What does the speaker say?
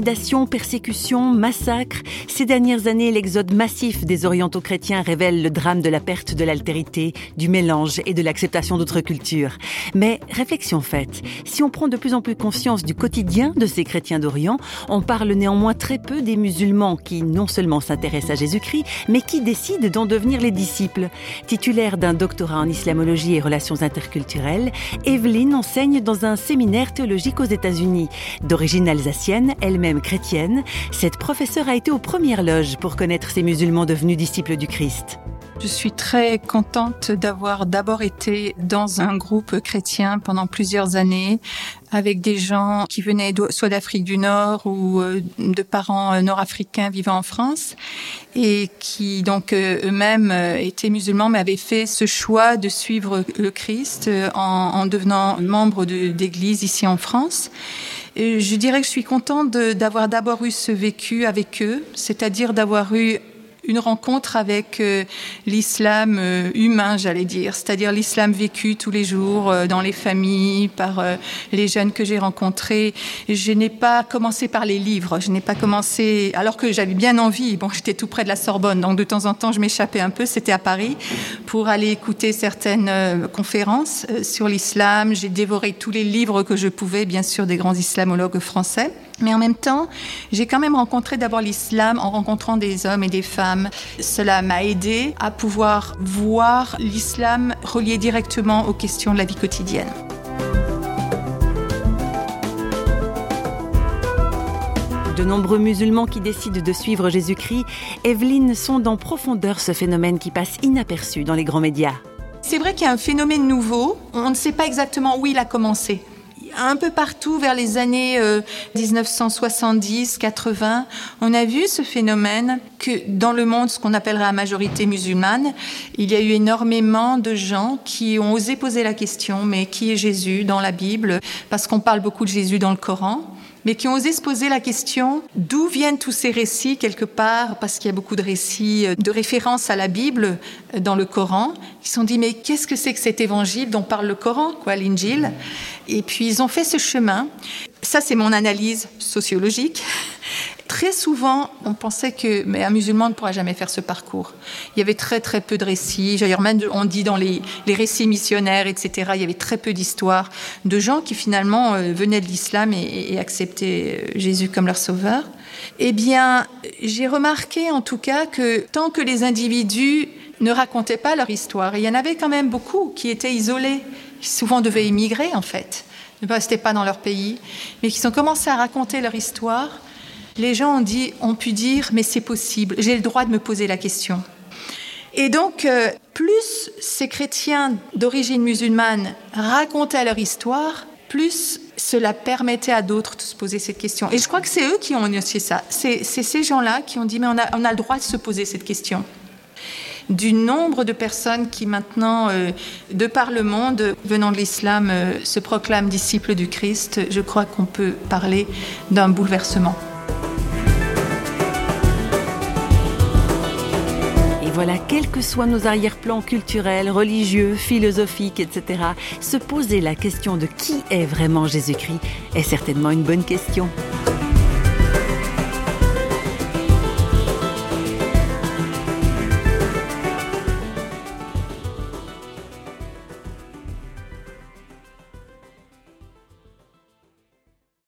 Intimidations, persécutions, massacres. Ces dernières années, l'exode massif des orientaux chrétiens révèle le drame de la perte de l'altérité, du mélange et de l'acceptation d'autres cultures. Mais réflexion faite, si on prend de plus en plus conscience du quotidien de ces chrétiens d'Orient, on parle néanmoins très peu des musulmans qui non seulement s'intéressent à Jésus-Christ, mais qui décident d'en devenir les disciples. Titulaire d'un doctorat en islamologie et relations interculturelles, Evelyne enseigne dans un séminaire théologique aux États-Unis. D'origine alsacienne, elle-même chrétienne, cette professeure a été aux premières loges pour connaître ces musulmans devenus disciples du Christ. Je suis très contente d'avoir d'abord été dans un groupe chrétien pendant plusieurs années avec des gens qui venaient soit d'Afrique du Nord ou euh, de parents euh, nord-africains vivant en France et qui donc euh, eux-mêmes étaient musulmans mais avaient fait ce choix de suivre le Christ en devenant membre d'église ici en France. Je dirais que je suis contente d'avoir d'abord eu ce vécu avec eux, c'est-à-dire d'avoir eu une rencontre avec euh, l'islam euh, humain, j'allais dire, c'est-à-dire l'islam vécu tous les jours euh, dans les familles, par les jeunes que j'ai rencontrés. Je n'ai pas commencé par les livres, je n'ai pas commencé, alors que j'avais bien envie, bon, j'étais tout près de la Sorbonne, donc de temps en temps je m'échappais un peu, c'était à Paris, pour aller écouter certaines conférences sur l'islam. J'ai dévoré tous les livres que je pouvais, bien sûr, des grands islamologues français. Mais en même temps, j'ai quand même rencontré d'abord l'islam en rencontrant des hommes et des femmes. Cela m'a aidé à pouvoir voir l'islam relié directement aux questions de la vie quotidienne. De nombreux musulmans qui décident de suivre Jésus-Christ, Evelyne sonde en profondeur ce phénomène qui passe inaperçu dans les grands médias. C'est vrai qu'il y a un phénomène nouveau. On ne sait pas exactement où il a commencé un peu partout vers les années 1970-80, euh, on a vu ce phénomène que dans le monde, ce qu'on appellerait la majorité musulmane, il y a eu énormément de gens qui ont osé poser la question, mais qui est Jésus dans la Bible? Parce qu'on parle beaucoup de Jésus dans le Coran mais qui ont osé se poser la question d'où viennent tous ces récits quelque part, parce qu'il y a beaucoup de récits euh, de référence à la Bible euh, dans le Coran, Ils se sont dit mais qu'est-ce que c'est que cet évangile dont parle le Coran, quoi, l'Injil? Et puis ils ont fait ce chemin. Ça c'est mon analyse sociologique. Très souvent, on pensait que mais un musulman ne pourra jamais faire ce parcours. Il y avait très très peu de récits. D'ailleurs, même on dit dans les, récits missionnaires, etc. Il y avait très peu d'histoires de gens qui finalement euh, venaient de l'islam et, acceptaient euh, Jésus comme leur sauveur. Eh bien, j'ai remarqué en tout cas que tant que les individus ne racontaient pas leur histoire, il y en avait quand même beaucoup qui étaient isolés, qui souvent devaient immigrer en fait, ne restaient pas dans leur pays, mais qui ont commencé à raconter leur histoire les gens ont, ont pu dire, mais c'est possible, j'ai le droit de me poser la question. Et donc, euh, plus ces chrétiens d'origine musulmane racontaient leur histoire, plus cela permettait à d'autres de se poser cette question. Et je crois que c'est eux qui ont initié ça. C'est ces gens-là qui ont dit, mais on a, le droit de se poser cette question. Du nombre de personnes qui maintenant, euh, de par le monde, venant de l'islam, euh, se proclament disciples du Christ, je crois qu'on peut parler d'un bouleversement. Voilà, quels que soient nos arrière-plans culturels, religieux, philosophiques, etc., se poser la question de qui est vraiment Jésus-Christ est certainement une bonne question.